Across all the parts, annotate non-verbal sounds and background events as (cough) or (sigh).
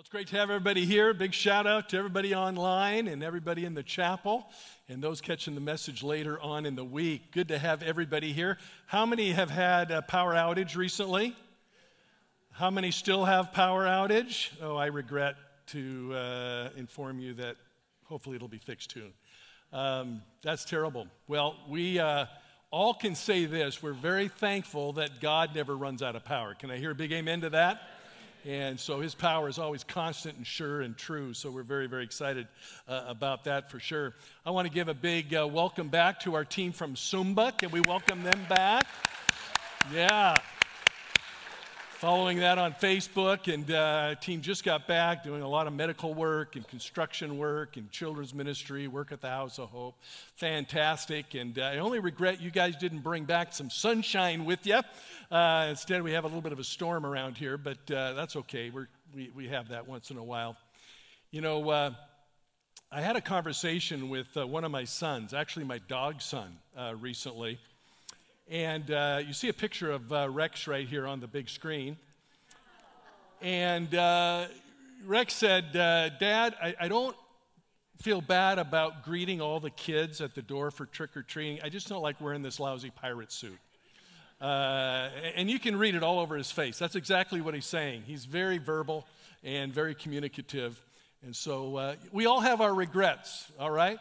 Well, it's great to have everybody here. Big shout out to everybody online and everybody in the chapel and those catching the message later on in the week. Good to have everybody here. How many have had a power outage recently? How many still have power outage? Oh, I regret to uh, inform you that hopefully it'll be fixed soon. Um, that's terrible. Well, we uh, all can say this we're very thankful that God never runs out of power. Can I hear a big amen to that? And so his power is always constant and sure and true. So we're very, very excited uh, about that for sure. I want to give a big uh, welcome back to our team from Sumba. Can we welcome them back? Yeah. Following that on Facebook, and uh, team just got back doing a lot of medical work and construction work and children's ministry, work at the House of Hope. Fantastic. And uh, I only regret you guys didn't bring back some sunshine with you. Uh, instead, we have a little bit of a storm around here, but uh, that's okay. We're, we, we have that once in a while. You know, uh, I had a conversation with uh, one of my sons, actually, my dog son, recently. And uh, you see a picture of uh, Rex right here on the big screen. And uh, Rex said, uh, Dad, I, I, don't feel bad about greeting all the kids at the door for trick or treating. I just don't like wearing this lousy pirate suit. Uh, and you can read it all over his face. That's exactly what he's saying. He's very verbal and very communicative. And so uh, we all have our regrets, all right?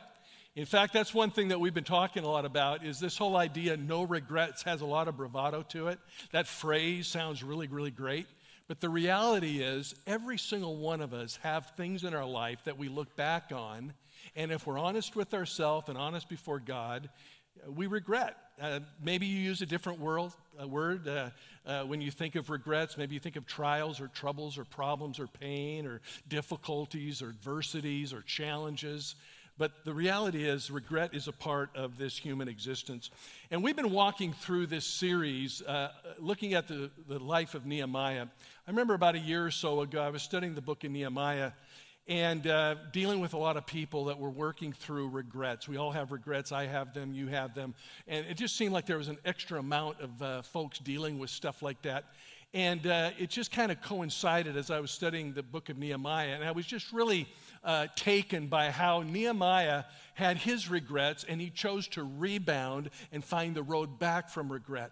In fact, that's one thing that we've been talking a lot about is this whole idea no regrets has a lot of bravado to it. That phrase sounds really really great, but the reality is every single one of us have things in our life that we look back on and if we're honest with ourselves and honest before God, we regret. Uh, maybe you use a different world, a word uh, uh, when you think of regrets. Maybe you think of trials or troubles or problems or pain or difficulties or adversities or challenges. But the reality is, regret is a part of this human existence. And we've been walking through this series uh, looking at the, the life of Nehemiah. I remember about a year or so ago, I was studying the book of Nehemiah and uh, dealing with a lot of people that were working through regrets. We all have regrets. I have them, you have them. And it just seemed like there was an extra amount of uh, folks dealing with stuff like that. And uh, it just kind of coincided as I was studying the book of Nehemiah. And I was just really uh, taken by how Nehemiah had his regrets and he chose to rebound and find the road back from regret.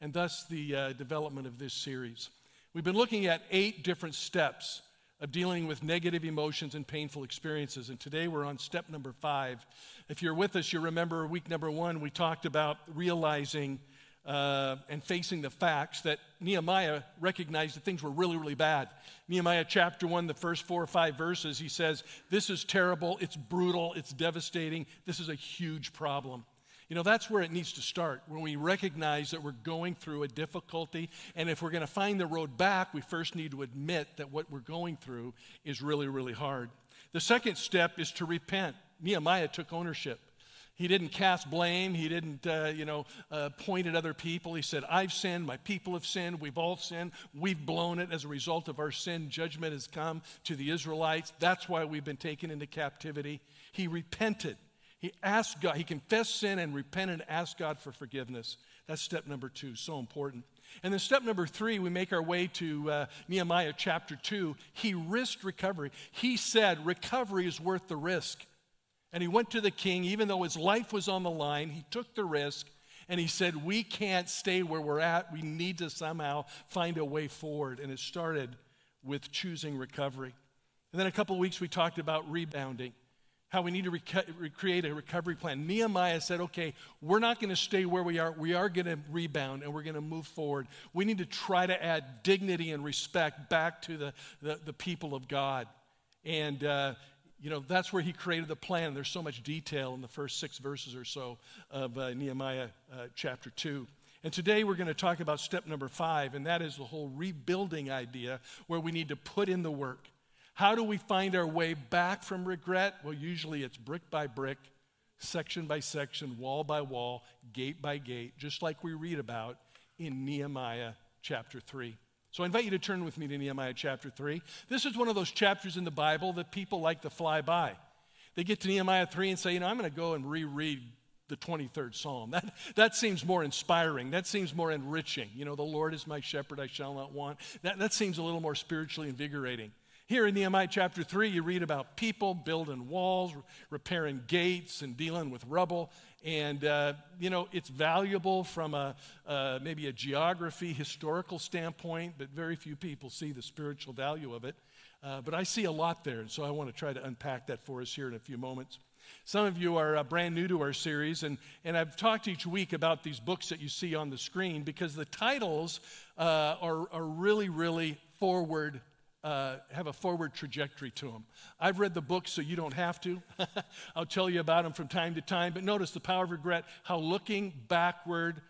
And thus the uh, development of this series. We've been looking at eight different steps of dealing with negative emotions and painful experiences. And today we're on step number five. If you're with us, you remember week number one, we talked about realizing uh, and facing the facts that Nehemiah recognized that things were really, really bad. Nehemiah chapter 1, the first four or five verses, he says, This is terrible, it's brutal, it's devastating, this is a huge problem. You know, that's where it needs to start, when we recognize that we're going through a difficulty. And if we're going to find the road back, we first need to admit that what we're going through is really, really hard. The second step is to repent. Nehemiah took ownership. He didn't cast blame. He didn't, uh, you know, uh, point at other people. He said, I've sinned. My people have sinned. We've all sinned. We've blown it. As a result of our sin, judgment has come to the Israelites. That's why we've been taken into captivity. He repented. He asked God, he confessed sin and repented and asked God for forgiveness. That's step number two, so important. And then step number three, we make our way to uh, Nehemiah chapter two. He risked recovery. He said, Recovery is worth the risk. And he went to the king, even though his life was on the line, he took the risk and he said, We can't stay where we're at. We need to somehow find a way forward. And it started with choosing recovery. And then a couple weeks we talked about rebounding, how we need to rec- create a recovery plan. Nehemiah said, Okay, we're not going to stay where we are. We are going to rebound and we're going to move forward. We need to try to add dignity and respect back to the, the, the people of God. And, uh, you know, that's where he created the plan. There's so much detail in the first six verses or so of uh, Nehemiah uh, chapter 2. And today we're going to talk about step number five, and that is the whole rebuilding idea where we need to put in the work. How do we find our way back from regret? Well, usually it's brick by brick, section by section, wall by wall, gate by gate, just like we read about in Nehemiah chapter 3. So I invite you to turn with me to Nehemiah chapter 3. This is one of those chapters in the Bible that people like to fly by. They get to Nehemiah 3 and say, you know, I'm going to go and reread the 23rd Psalm. (laughs) That, that seems more inspiring. That seems more enriching. You know, the Lord is my shepherd, I shall not want. That, that seems a little more spiritually invigorating. Here in Nehemiah chapter 3, you read about people building walls, repairing gates, and dealing with rubble. And, uh, you know, it's valuable from a, uh, maybe a geography, historical standpoint, but very few people see the spiritual value of it. Uh, but I see a lot there, and so I want to try to unpack that for us here in a few moments. Some of you are uh, brand new to our series, and, and I've talked each week about these books that you see on the screen because the titles uh, are, are really, really forward uh, have a forward trajectory to them. I've read the book, so you don't have to. (laughs) I'll tell you about them from time to time. But notice the power of regret, how looking backward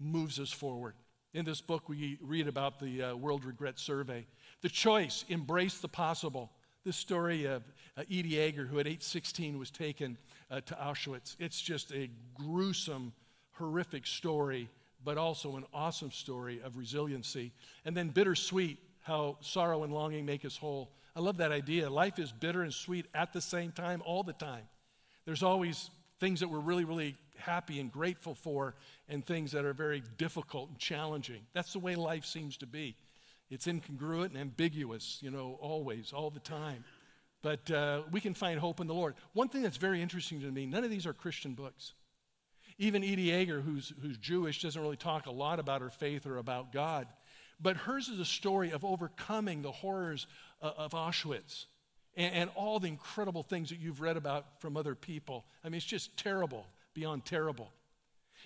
moves us forward. In this book, we read about the uh, World Regret Survey. The choice, embrace the possible. The story of uh, Edie Eger, who at age 16 was taken uh, to Auschwitz. It's just a gruesome, horrific story, but also an awesome story of resiliency. And then bittersweet, how sorrow and longing make us whole. I love that idea. Life is bitter and sweet at the same time, all the time. There's always things that we're really, really happy and grateful for, and things that are very difficult and challenging. That's the way life seems to be. It's incongruent and ambiguous, you know, always, all the time. But uh, we can find hope in the Lord. One thing that's very interesting to me none of these are Christian books. Even Edie Eger, who's, who's Jewish, doesn't really talk a lot about her faith or about God. But hers is a story of overcoming the horrors uh, of Auschwitz and, and all the incredible things that you've read about from other people. I mean, it's just terrible, beyond terrible.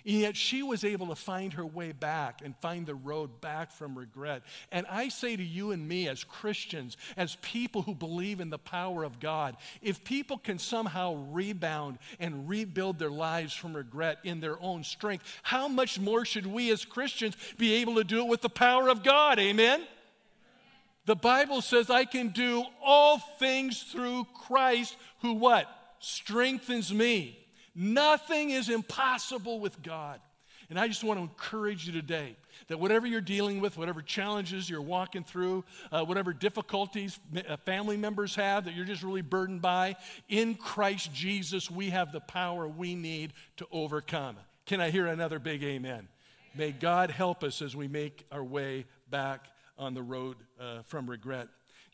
And yet she was able to find her way back and find the road back from regret. And I say to you and me as Christians, as people who believe in the power of God, if people can somehow rebound and rebuild their lives from regret in their own strength, how much more should we as Christians be able to do it with the power of God? Amen? The Bible says, I can do all things through Christ who what? Strengthens me. Nothing is impossible with God. And I just want to encourage you today that whatever you're dealing with, whatever challenges you're walking through, uh, whatever difficulties uh, family members have that you're just really burdened by, in Christ Jesus, we have the power we need to overcome. Can I hear another big amen? May God help us as we make our way back on the road uh, from regret.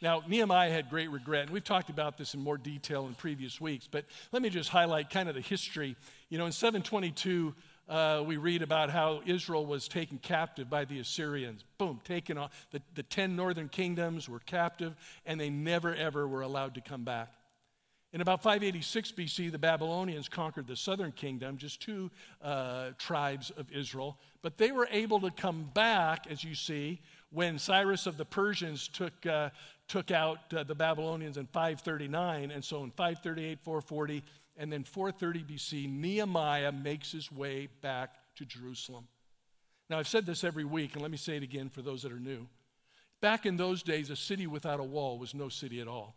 Now, Nehemiah had great regret, and we've talked about this in more detail in previous weeks, but let me just highlight kind of the history. You know, in 722, uh, we read about how Israel was taken captive by the Assyrians. Boom, taken off. The, the 10 northern kingdoms were captive, and they never, ever were allowed to come back. In about 586 BC, the Babylonians conquered the southern kingdom, just two uh, tribes of Israel, but they were able to come back, as you see, when Cyrus of the Persians took, uh, took out uh, the Babylonians in 539. And so in 538, 440, and then 430 BC, Nehemiah makes his way back to Jerusalem. Now, I've said this every week, and let me say it again for those that are new. Back in those days, a city without a wall was no city at all.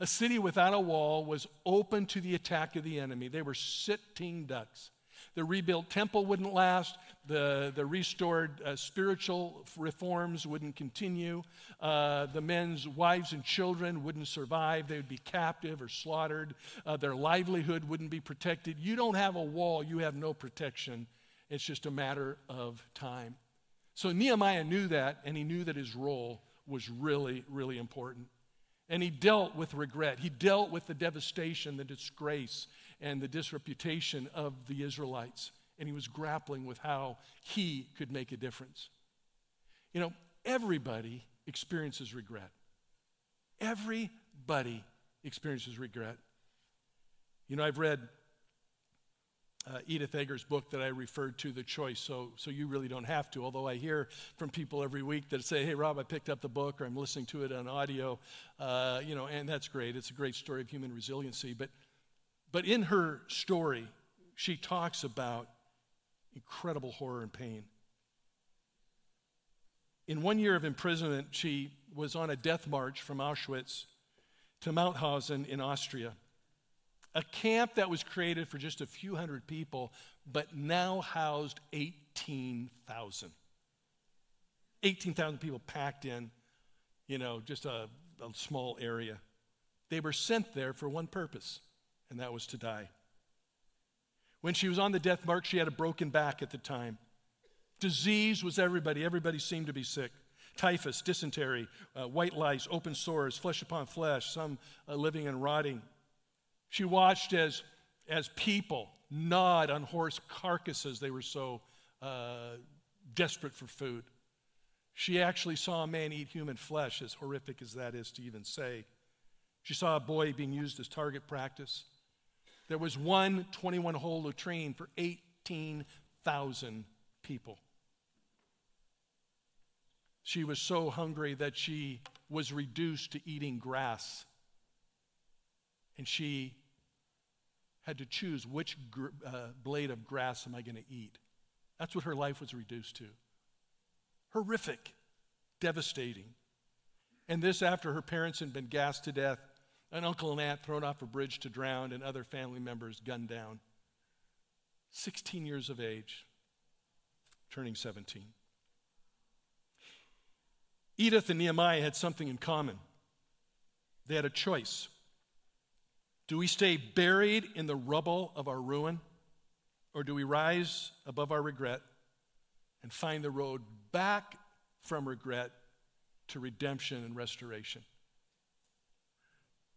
A city without a wall was open to the attack of the enemy. They were sitting ducks. The rebuilt temple wouldn't last. The, the restored uh, spiritual reforms wouldn't continue. Uh, the men's wives and children wouldn't survive. They would be captive or slaughtered. Uh, their livelihood wouldn't be protected. You don't have a wall, you have no protection. It's just a matter of time. So Nehemiah knew that, and he knew that his role was really, really important. And he dealt with regret. He dealt with the devastation, the disgrace, and the disreputation of the Israelites. And he was grappling with how he could make a difference. You know, everybody experiences regret. Everybody experiences regret. You know, I've read uh, Edith Eger's book that I referred to, The Choice, so, so you really don't have to. Although I hear from people every week that say, hey, Rob, I picked up the book or I'm listening to it on audio, uh, you know, and that's great. It's a great story of human resiliency. But but in her story, she talks about incredible horror and pain. In one year of imprisonment, she was on a death march from Auschwitz to Mauthausen in Austria, a camp that was created for just a few hundred people, but now housed 18,000. 18,000 people packed in, you know, just a, a small area. They were sent there for one purpose and that was to die. When she was on the death mark, she had a broken back at the time. Disease was everybody, everybody seemed to be sick. typhus, dysentery, uh, white lice, open sores, flesh upon flesh, some uh, living and rotting. She watched as, as people gnawed on horse carcasses. They were so uh, desperate for food. She actually saw a man eat human flesh, as horrific as that is to even say. She saw a boy being used as target practice. There was one 21 hole latrine for 18,000 people. She was so hungry that she was reduced to eating grass. And she had to choose which gr- uh, blade of grass am I going to eat. That's what her life was reduced to. Horrific, devastating. And this after her parents had been gassed to death, an uncle and aunt thrown off a bridge to drown, and other family members gunned down. 16 years of age, turning 17. Edith and Nehemiah had something in common. They had a choice. Do we stay buried in the rubble of our ruin, or do we rise above our regret and find the road back from regret to redemption and restoration?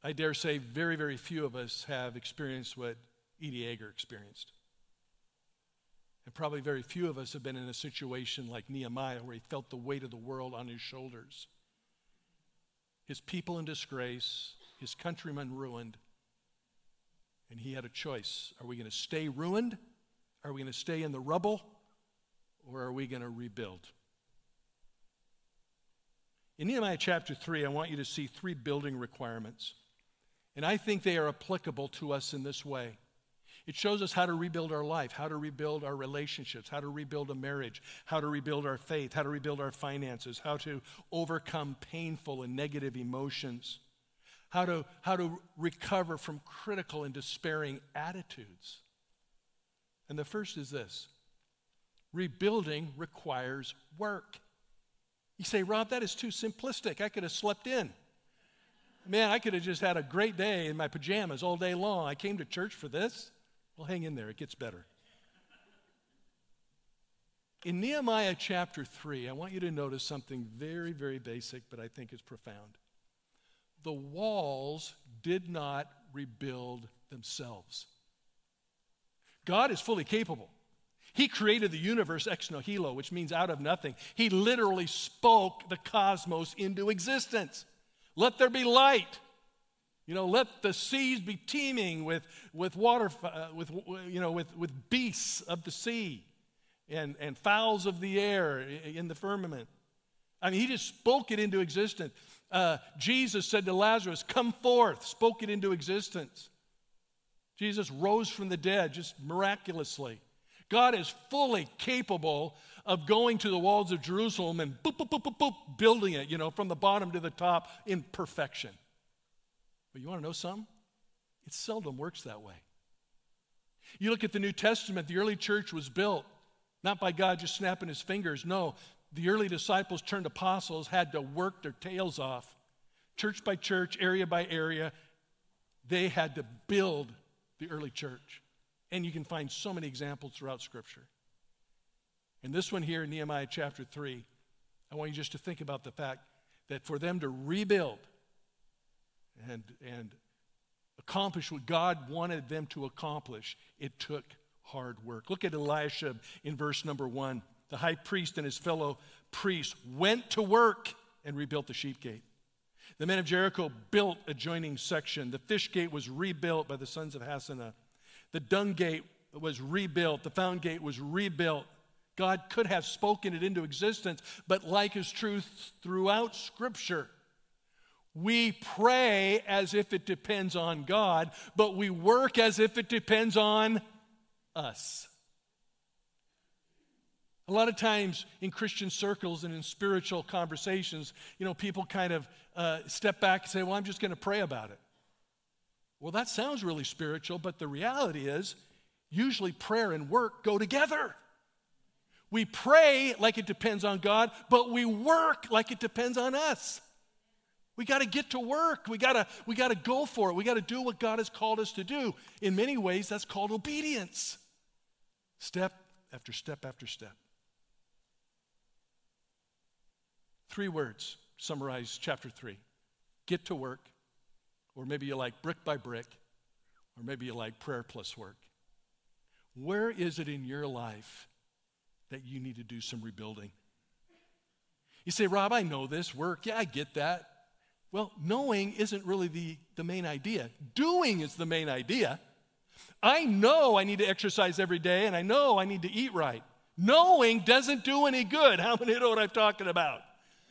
I dare say very, very few of us have experienced what Edie Eger experienced. And probably very few of us have been in a situation like Nehemiah where he felt the weight of the world on his shoulders. His people in disgrace, his countrymen ruined. And he had a choice. Are we going to stay ruined? Are we going to stay in the rubble? Or are we going to rebuild? In Nehemiah chapter 3, I want you to see three building requirements. And I think they are applicable to us in this way. It shows us how to rebuild our life, how to rebuild our relationships, how to rebuild a marriage, how to rebuild our faith, how to rebuild our finances, how to overcome painful and negative emotions, how to, how to recover from critical and despairing attitudes. And the first is this rebuilding requires work. You say, Rob, that is too simplistic. I could have slept in. Man, I could have just had a great day in my pajamas all day long. I came to church for this. Well, hang in there, it gets better. In Nehemiah chapter 3, I want you to notice something very, very basic, but I think is profound. The walls did not rebuild themselves. God is fully capable. He created the universe ex nihilo, which means out of nothing. He literally spoke the cosmos into existence. Let there be light. You know, let the seas be teeming with, with water, uh, with, you know, with, with beasts of the sea and, and fowls of the air in the firmament. I mean, he just spoke it into existence. Uh, Jesus said to Lazarus, Come forth, spoke it into existence. Jesus rose from the dead just miraculously. God is fully capable of going to the walls of Jerusalem and boop, boop, boop, boop, boop, building it, you know, from the bottom to the top in perfection. But you want to know something? It seldom works that way. You look at the New Testament, the early church was built not by God just snapping his fingers. No, the early disciples turned apostles had to work their tails off. Church by church, area by area, they had to build the early church. And you can find so many examples throughout Scripture. And this one here in Nehemiah chapter 3, I want you just to think about the fact that for them to rebuild, and, and accomplish what God wanted them to accomplish, it took hard work. Look at Elisha in verse number one. The high priest and his fellow priests went to work and rebuilt the sheep gate. The men of Jericho built adjoining section. The fish gate was rebuilt by the sons of Hassenaah. The dung gate was rebuilt. The found gate was rebuilt. God could have spoken it into existence, but like is truth throughout Scripture, we pray as if it depends on God, but we work as if it depends on us. A lot of times in Christian circles and in spiritual conversations, you know, people kind of uh, step back and say, Well, I'm just going to pray about it. Well, that sounds really spiritual, but the reality is, usually prayer and work go together. We pray like it depends on God, but we work like it depends on us. We got to get to work. We got to we got to go for it. We got to do what God has called us to do. In many ways that's called obedience. Step after step after step. Three words summarize chapter 3 get to work, or maybe you like brick by brick, or maybe you like prayer plus work. Where is it in your life that you need to do some rebuilding? You say, Rob, I know this work. Yeah, I get that. Well, knowing isn't really the, the main idea. Doing is the main idea. I know I need to exercise every day and I know I need to eat right. Knowing doesn't do any good. (laughs) How many know what I'm talking about?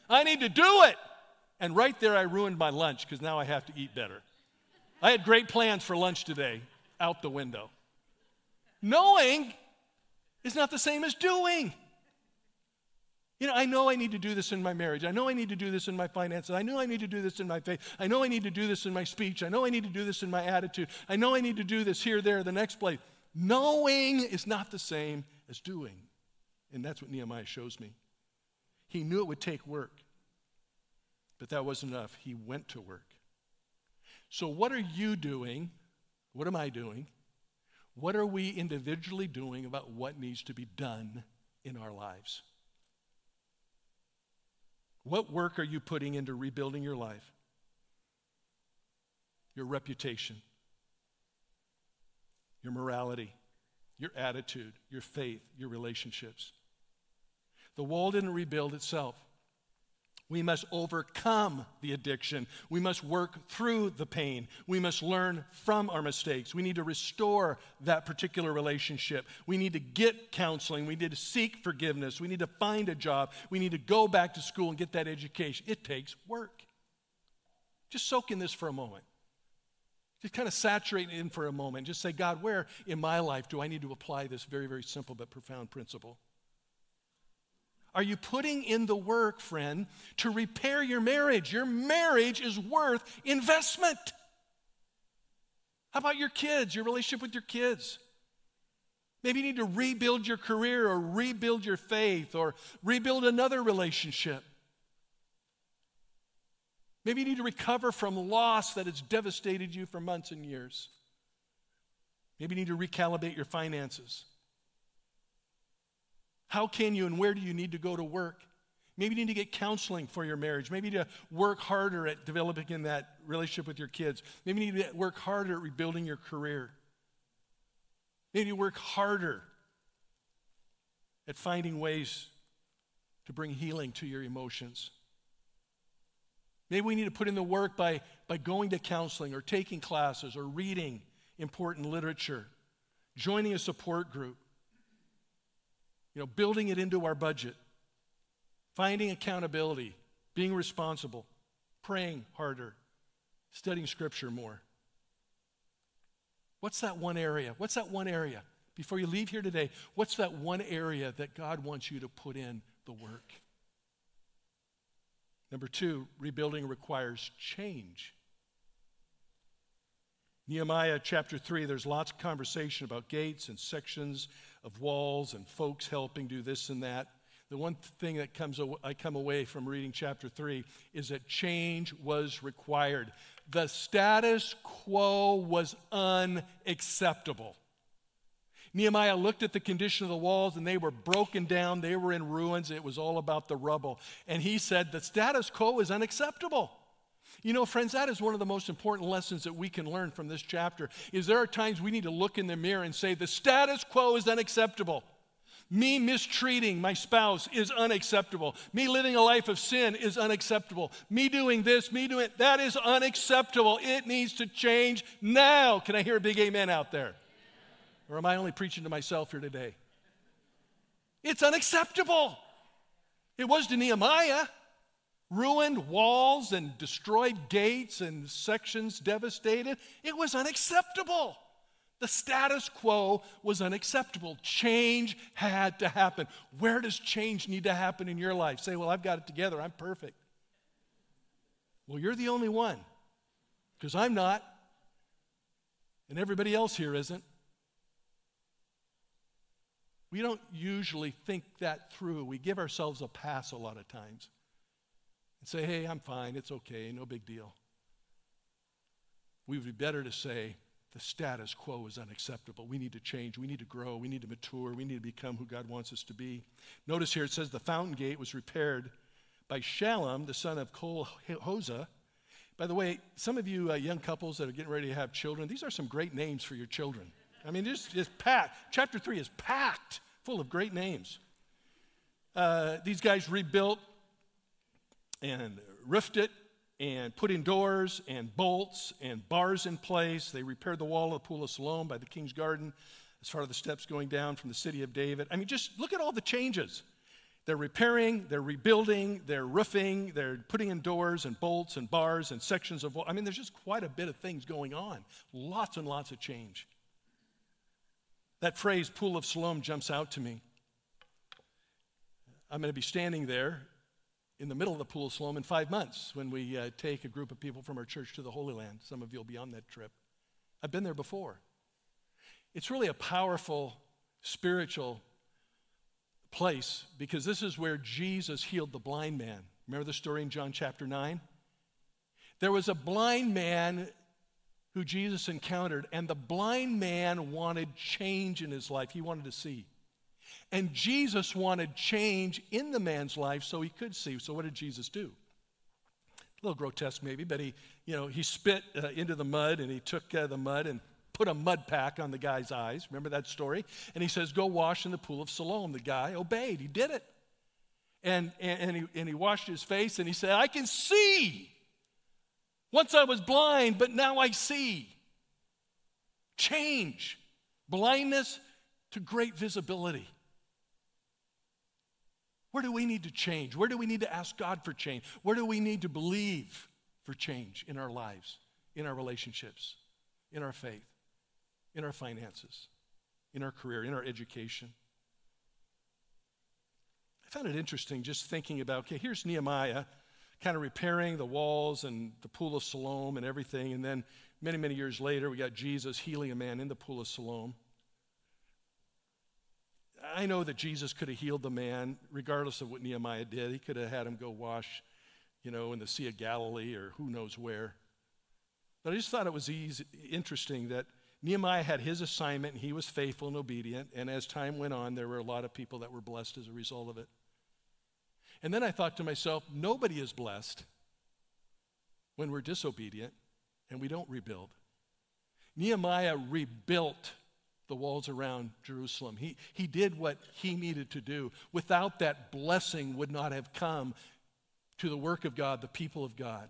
I need to do it. And right there, I ruined my lunch because now I have to eat better. I had great plans for lunch today, out the window. Knowing is not the same as doing. You know, I know I need to do this in my marriage. I know I need to do this in my finances. I know I need to do this in my faith. I know I need to do this in my speech. I know I need to do this in my attitude. I know I need to do this here, there, the next place. Knowing is not the same as doing. And that's what Nehemiah shows me. He knew it would take work, but that wasn't enough. He went to work. So, what are you doing? What am I doing? What are we individually doing about what needs to be done in our lives? What work are you putting into rebuilding your life? Your reputation, your morality, your attitude, your faith, your relationships. The wall didn't rebuild itself. We must overcome the addiction. We must work through the pain. We must learn from our mistakes. We need to restore that particular relationship. We need to get counseling. We need to seek forgiveness. We need to find a job. We need to go back to school and get that education. It takes work. Just soak in this for a moment. Just kind of saturate in for a moment. Just say, God, where in my life do I need to apply this very, very simple but profound principle? Are you putting in the work, friend, to repair your marriage? Your marriage is worth investment. How about your kids, your relationship with your kids? Maybe you need to rebuild your career or rebuild your faith or rebuild another relationship. Maybe you need to recover from loss that has devastated you for months and years. Maybe you need to recalibrate your finances. How can you and where do you need to go to work? Maybe you need to get counseling for your marriage. Maybe you need to work harder at developing in that relationship with your kids. Maybe you need to work harder at rebuilding your career. Maybe you work harder at finding ways to bring healing to your emotions. Maybe we need to put in the work by, by going to counseling or taking classes or reading important literature, joining a support group. You know, building it into our budget, finding accountability, being responsible, praying harder, studying scripture more. What's that one area? What's that one area? Before you leave here today, what's that one area that God wants you to put in the work? Number two, rebuilding requires change. Nehemiah chapter 3, there's lots of conversation about gates and sections of walls and folks helping do this and that. The one thing that comes I come away from reading chapter 3 is that change was required. The status quo was unacceptable. Nehemiah looked at the condition of the walls and they were broken down, they were in ruins, it was all about the rubble. And he said, The status quo is unacceptable. You know, friends, that is one of the most important lessons that we can learn from this chapter. Is there are times we need to look in the mirror and say the status quo is unacceptable. Me mistreating my spouse is unacceptable. Me living a life of sin is unacceptable. Me doing this, me doing it, that is unacceptable. It needs to change now. Can I hear a big amen out there? Or am I only preaching to myself here today? It's unacceptable. It was to Nehemiah ruined walls and destroyed gates and sections devastated. It was unacceptable. The status quo was unacceptable. Change had to happen. Where does change need to happen in your life? Say, well, I've got it together. I'm perfect. Well, you're the only one because I'm not, and everybody else here isn't. We don't usually think that through. We give ourselves a pass a lot of times and say, hey, I'm fine, it's okay, no big deal. We would be better to say, the status quo is unacceptable. We need to change. We need to grow. We need to mature. We need to become who God wants us to be. Notice here it says the fountain gate was repaired by Shallum, the son of Kol Hosah. By the way, some of you uh, young couples that are getting ready to have children, these are some great names for your children. I mean, this is packed. Chapter 3 is packed full of great names. Uh, these guys rebuilt and roofed it and put in doors and bolts and bars in place. They repaired the wall of the Pool of Siloam by the King's Garden as far as the steps going down from the city of David. I mean, just look at all the changes. They're repairing, they're rebuilding, they're roofing, they're putting in doors and bolts and bars and sections of wall. I mean, there's just quite a bit of things going on. Lots and lots of change. That phrase, Pool of Siloam, jumps out to me. I'm going to be standing there in the middle of the Pool of Siloam in five months when we uh, take a group of people from our church to the Holy Land. Some of you will be on that trip. I've been there before. It's really a powerful spiritual place because this is where Jesus healed the blind man. Remember the story in John chapter 9? There was a blind man who Jesus encountered, and the blind man wanted change in his life. He wanted to see. And Jesus wanted change in the man's life so he could see. So what did Jesus do? A little grotesque maybe, but he, you know, he spit uh, into the mud and he took uh, the mud and put a mud pack on the guy's eyes. Remember that story? And he says, Go wash in the pool of Siloam. The guy obeyed, he did it. And, and, and, he, and he washed his face and he said, I can see. Once I was blind, but now I see. Change. Blindness to great visibility. Where do we need to change? Where do we need to ask God for change? Where do we need to believe for change in our lives, in our relationships, in our faith? in our finances, in our career, in our education. I found it interesting just thinking about okay, here's Nehemiah kind of repairing the walls and the pool of Siloam and everything. And then many, many years later, we got Jesus healing a man in the pool of Siloam. I know that Jesus could have healed the man regardless of what Nehemiah did. He could have had him go wash, you know, in the Sea of Galilee or who knows where. But I just thought it was easy, interesting that Nehemiah had his assignment and he was faithful and obedient. And as time went on, there were a lot of people that were blessed as a result of it. And then I thought to myself, nobody is blessed when we're disobedient and we don't rebuild. Nehemiah rebuilt the walls around Jerusalem. He, he did what he needed to do. Without that, blessing would not have come to the work of God, the people of God.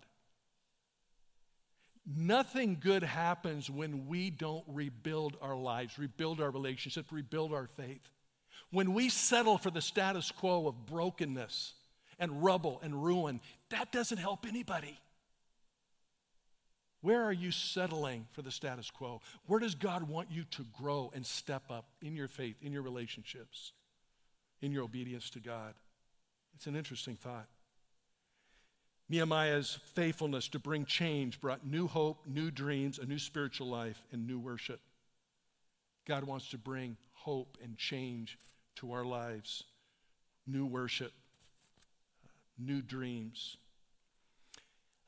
Nothing good happens when we don't rebuild our lives, rebuild our relationship, rebuild our faith. When we settle for the status quo of brokenness and rubble and ruin, that doesn't help anybody. Where are you settling for the status quo? Where does God want you to grow and step up in your faith, in your relationships, in your obedience to God? It's an interesting thought. Nehemiah's faithfulness to bring change brought new hope, new dreams, a new spiritual life, and new worship. God wants to bring hope and change to our lives, new worship, uh, new dreams.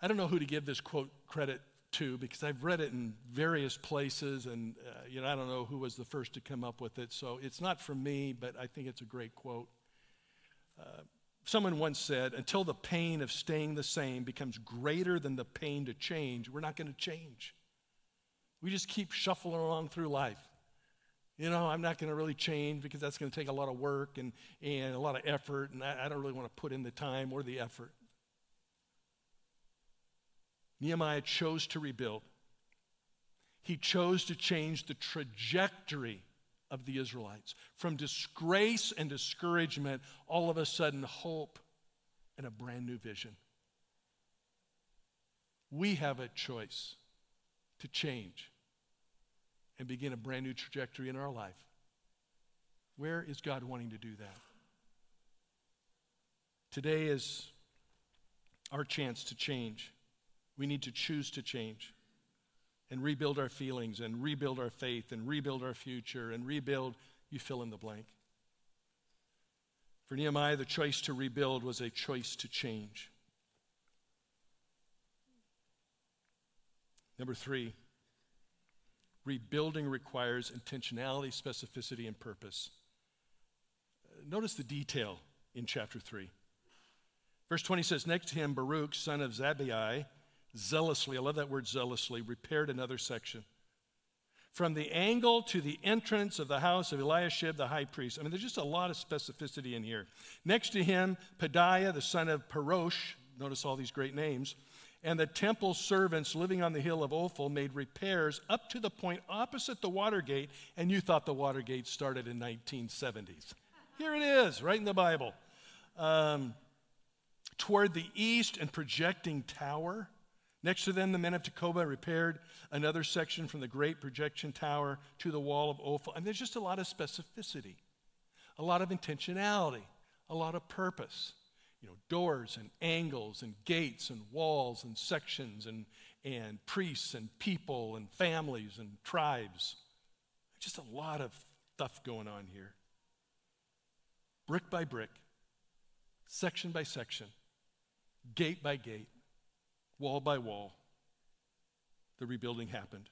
I don't know who to give this quote credit to because I've read it in various places, and uh, you know I don't know who was the first to come up with it. So it's not from me, but I think it's a great quote. Uh, Someone once said, until the pain of staying the same becomes greater than the pain to change, we're not going to change. We just keep shuffling along through life. You know, I'm not going to really change because that's going to take a lot of work and, and a lot of effort, and I, I don't really want to put in the time or the effort. Nehemiah chose to rebuild. He chose to change the trajectory of the Israelites. From disgrace and discouragement, all of a sudden, hope and a brand new vision. We have a choice to change and begin a brand new trajectory in our life. Where is God wanting to do that? Today is our chance to change. We need to choose to change and rebuild our feelings and rebuild our faith and rebuild our future and rebuild, you fill in the blank. For Nehemiah, the choice to rebuild was a choice to change. Number three, rebuilding requires intentionality, specificity, and purpose. Uh, notice the detail in chapter 3. Verse 20 says, Next to him, Baruch, son of Zabbai, zealously, I love that word zealously, repaired another section. From the angle to the entrance of the house of Eliashib the high priest. I mean, there's just a lot of specificity in here. Next to him, Pedaiah, the son of Parosh, notice all these great names, and the temple servants living on the hill of Ophel made repairs up to the point opposite the Watergate, and you thought the Watergate started in 1970s. Here it is, right in the Bible. Um, toward the east and projecting tower. Next to them, the men of Tekoa repaired another section from the great projection tower to the wall of Ophel. And there's just a lot of specificity, a lot of intentionality, a lot of purpose. You know, doors and angles and gates and walls and sections and, and priests and people and families and tribes. Just a lot of stuff going on here. Brick by brick, section by section gate by gate, wall by wall, the rebuilding happened.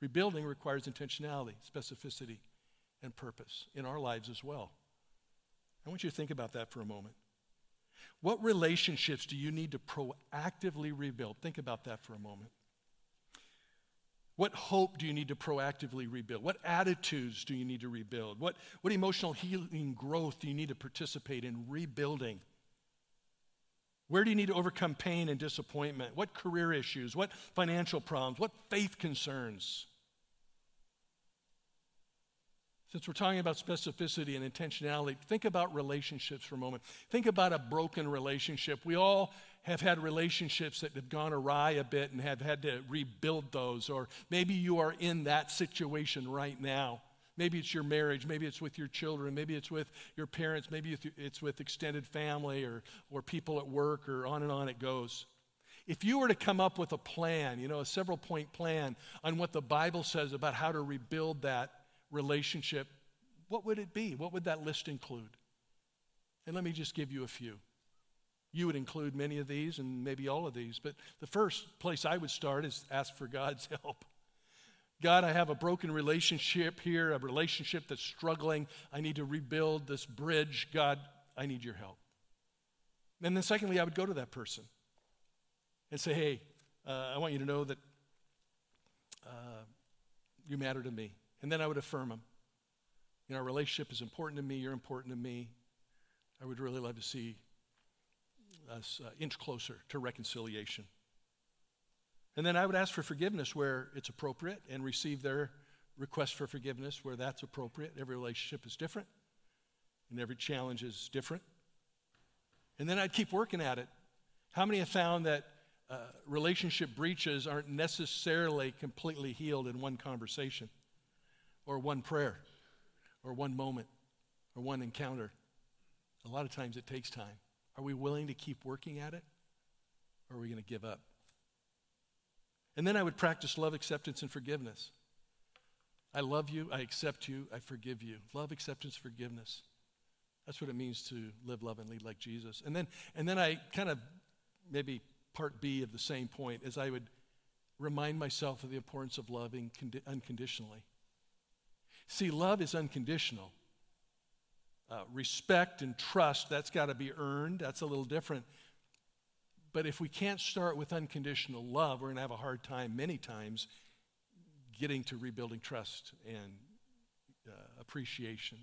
Rebuilding requires intentionality, specificity, and purpose in our lives as well. I want you to think about that for a moment. What relationships do you need to proactively rebuild? Think about that for a moment. What hope do you need to proactively rebuild? What attitudes do you need to rebuild? What, what emotional healing growth do you need to participate in rebuilding? Where do you need to overcome pain and disappointment? What career issues? What financial problems? What faith concerns? Since we're talking about specificity and intentionality, think about relationships for a moment. Think about a broken relationship. We all have had relationships that have gone awry a bit and have had to rebuild those, or maybe you are in that situation right now. Maybe it's your marriage, maybe it's with your children, maybe it's with your parents, maybe it's with extended family or, or people at work, or on and on it goes. If you were to come up with a plan, you know, a several point plan on what the Bible says about how to rebuild that relationship, what would it be? What would that list include? And let me just give you a few. You would include many of these and maybe all of these, but the first place I would start is ask for God's (laughs) help. God, I have a broken relationship here, a relationship that's struggling. I need to rebuild this bridge. God, I need your help. And then, secondly, I would go to that person and say, hey, uh, I want you to know that uh, you matter to me. And then I would affirm them. You know, our relationship is important to me. You're important to me. I would really love to see us uh, inch closer to reconciliation. And then I would ask for forgiveness where it's appropriate and receive their request for forgiveness where that's appropriate. Every relationship is different, and every challenge is different. And then I'd keep working at it. How many have found that uh, relationship breaches aren't necessarily completely healed in one conversation, or one prayer, or one moment, or one encounter? A lot of times it takes time. Are we willing to keep working at it, or are we going to give up? And then I would practice love, acceptance, and forgiveness. I love you, I accept you, I forgive you. Love, acceptance, forgiveness. That's what it means to live, love, and lead like Jesus. And then, and then I kind of, maybe part B of the same point, is I would remind myself of the importance of loving unconditionally. See, love is unconditional. Uh, respect and trust, that's got to be earned. That's a little different. But if we can't start with unconditional love, we're going to have a hard time many times getting to rebuilding trust and uh, appreciation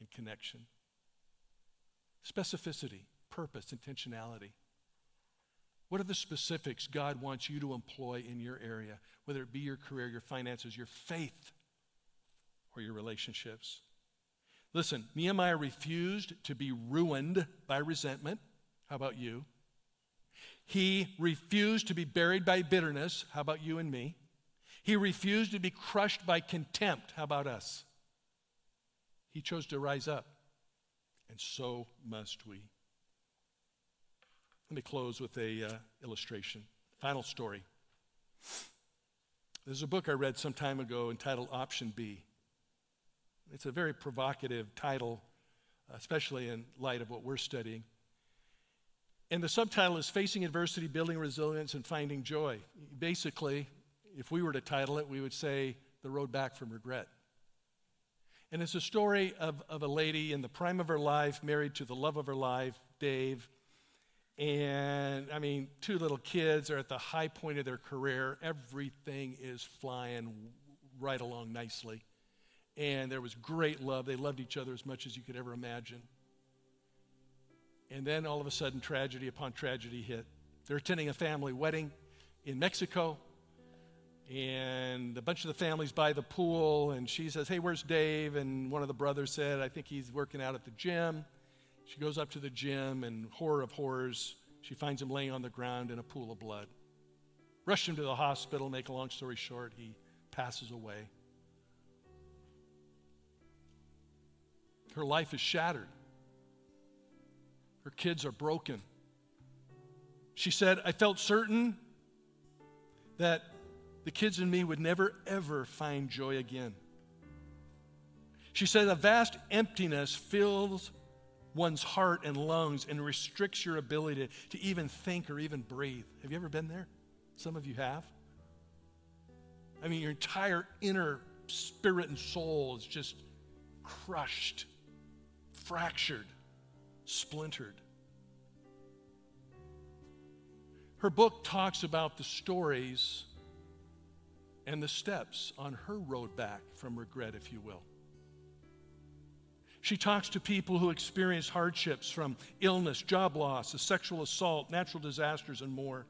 and connection. Specificity, purpose, intentionality. What are the specifics God wants you to employ in your area, whether it be your career, your finances, your faith, or your relationships? Listen, Nehemiah refused to be ruined by resentment. How about you? He refused to be buried by bitterness. How about you and me? He refused to be crushed by contempt. How about us? He chose to rise up, and so must we. Let me close with a uh, illustration. Final story. There's a book I read some time ago entitled Option B. It's a very provocative title, especially in light of what we're studying. And the subtitle is Facing Adversity, Building Resilience, and Finding Joy. Basically, if we were to title it, we would say The Road Back from Regret. And it's a story of, of a lady in the prime of her life, married to the love of her life, Dave, And I mean, two little kids are at the high point of their career. Everything is flying right along nicely. And there was great love. They loved each other as much as you could ever imagine. And then all of a sudden, tragedy upon tragedy hit. They're attending a family wedding in Mexico. And a bunch of the families by the pool. And she says, Hey, where's Dave? And one of the brothers said, I think he's working out at the gym. She goes up to the gym, and horror of horrors, she finds him laying on the ground in a pool of blood. Rushed him to the hospital. Make a long story short, he passes away. Her life is shattered. Her kids are broken. She said, I felt certain that the kids and me would never, ever find joy again. She said, a vast emptiness fills one's heart and lungs and restricts your ability to, to even think or even breathe. Have you ever been there? Some of you have. I mean, your entire inner spirit and soul is just crushed, fractured, splintered. Her book talks about the stories and the steps on her road back from regret, if you will. She talks to people who experience hardships from illness, job loss, a sexual assault, natural disasters, and more.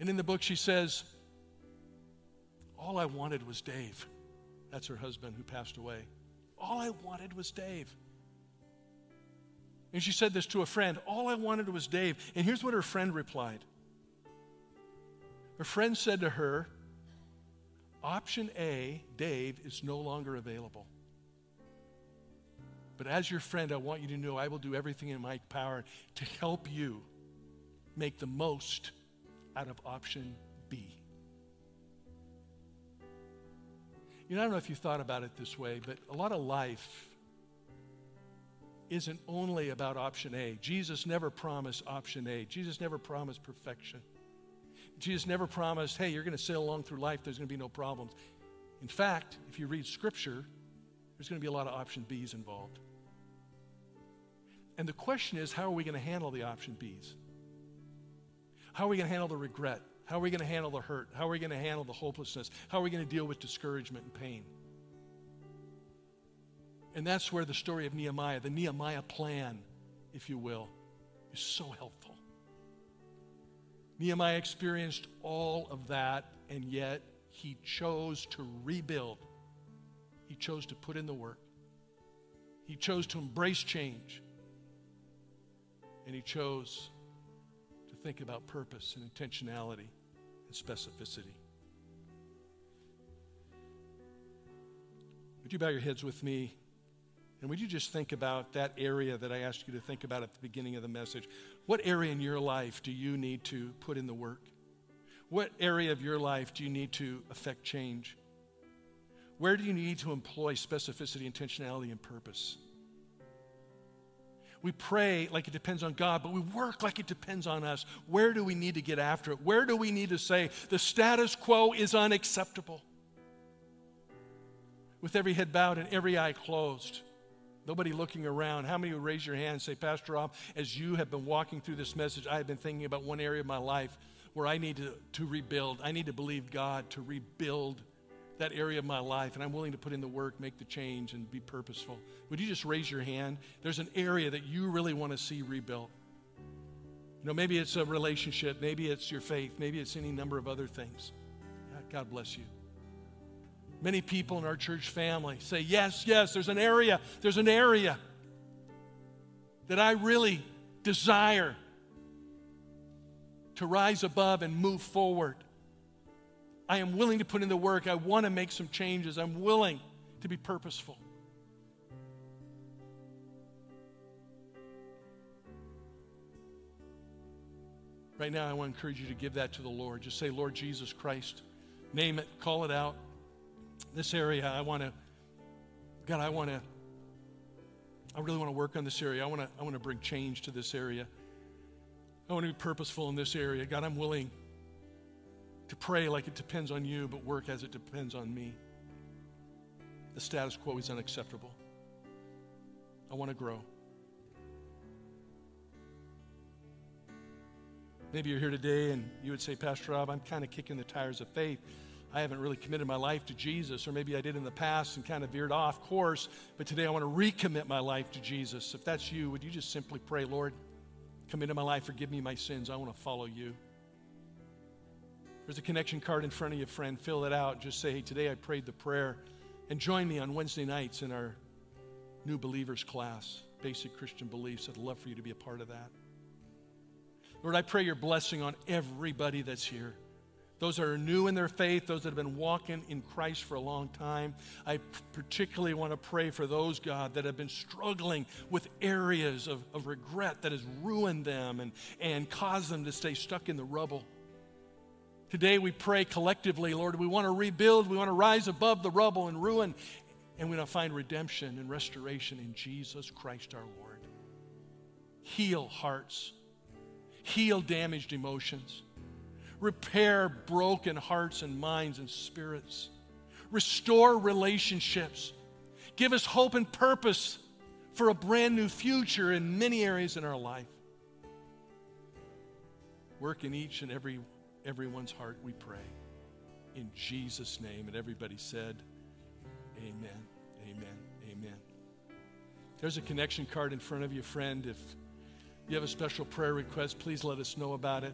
And in the book, she says, All I wanted was Dave. That's her husband who passed away. All I wanted was Dave. And she said this to a friend All I wanted was Dave. And here's what her friend replied Her friend said to her, Option A, Dave, is no longer available. But as your friend, I want you to know I will do everything in my power to help you make the most out of option B. You know, I don't know if you thought about it this way, but a lot of life isn't only about option A. Jesus never promised option A. Jesus never promised perfection. Jesus never promised, hey, you're going to sail along through life, there's going to be no problems. In fact, if you read Scripture, there's going to be a lot of option B's involved. And the question is, how are we going to handle the option B's? How are we going to handle the regret? How are we going to handle the hurt? How are we going to handle the hopelessness? How are we going to deal with discouragement and pain? And that's where the story of Nehemiah, the Nehemiah plan, if you will, is so helpful. Nehemiah experienced all of that, and yet he chose to rebuild. He chose to put in the work. He chose to embrace change. And he chose to think about purpose and intentionality and specificity. Would you bow your heads with me? And would you just think about that area that I asked you to think about at the beginning of the message? What area in your life do you need to put in the work? What area of your life do you need to affect change? Where do you need to employ specificity, intentionality, and purpose? We pray like it depends on God, but we work like it depends on us. Where do we need to get after it? Where do we need to say, the status quo is unacceptable? With every head bowed and every eye closed, nobody looking around, how many would raise your hand and say, Pastor Rob, as you have been walking through this message, I have been thinking about one area of my life where I need to, to rebuild. I need to believe God to rebuild that area of my life and I'm willing to put in the work, make the change, and be purposeful. Would you just raise your hand? There's an area that you really want to see rebuilt. You know, maybe it's a relationship, maybe it's your faith, maybe it's any number of other things. God bless you. Many people in our church family say, Yes, yes, there's an area, there's an area that I really desire to rise above and move forward. I am willing to put in the work. I want to make some changes. I'm willing to be purposeful. Right now, I want to encourage you to give that to the Lord. Just say, Lord Jesus Christ. Name it, call it out. This area, I want to, God, I want to, I really want to work on this area. I want to, I want to bring change to this area. I want to be purposeful in this area. God, I'm willing to pray like it depends on you, but work as it depends on me. The status quo is unacceptable. I want to grow. Maybe you're here today and you would say, Pastor Rob, I'm kind of kicking the tires of faith. I haven't really committed my life to Jesus, or maybe I did in the past and kind of veered off course, but today I want to recommit my life to Jesus. If that's you, would you just simply pray, Lord, come into my life, forgive me my sins, I want to follow you. There's a connection card in front of you, friend. Fill it out. Just say, hey, today I prayed the prayer. And join me on Wednesday nights in our new believers class, basic Christian beliefs. I'd love for you to be a part of that. Lord, I pray your blessing on everybody that's here. Those that are new in their faith, those that have been walking in Christ for a long time. I particularly want to pray for those, God, that have been struggling with areas of, of regret that has ruined them and, and caused them to stay stuck in the rubble. Today we pray collectively, Lord, we want to rebuild, we want to rise above the rubble and ruin, and we want to find redemption and restoration in Jesus Christ our Lord. Heal hearts, heal damaged emotions, repair broken hearts and minds and spirits, restore relationships, give us hope and purpose for a brand new future in many areas in our life. Work in each and every everyone's heart, we pray. In Jesus' name. And everybody said, Amen, amen, amen. There's a connection card in front of you, friend. If you have a special prayer request, please let us know about it.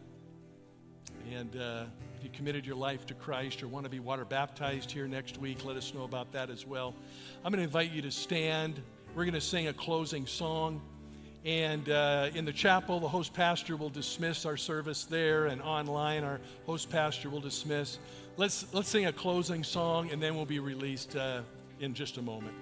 And uh, if you committed your life to Christ or want to be water baptized here next week, let us know about that as well. I'm going to invite you to stand. We're going to sing a closing song. And uh, in the chapel, the host pastor will dismiss our service there, and online, our host pastor will dismiss. Let's, let's sing a closing song, and then we'll be released uh, in just a moment.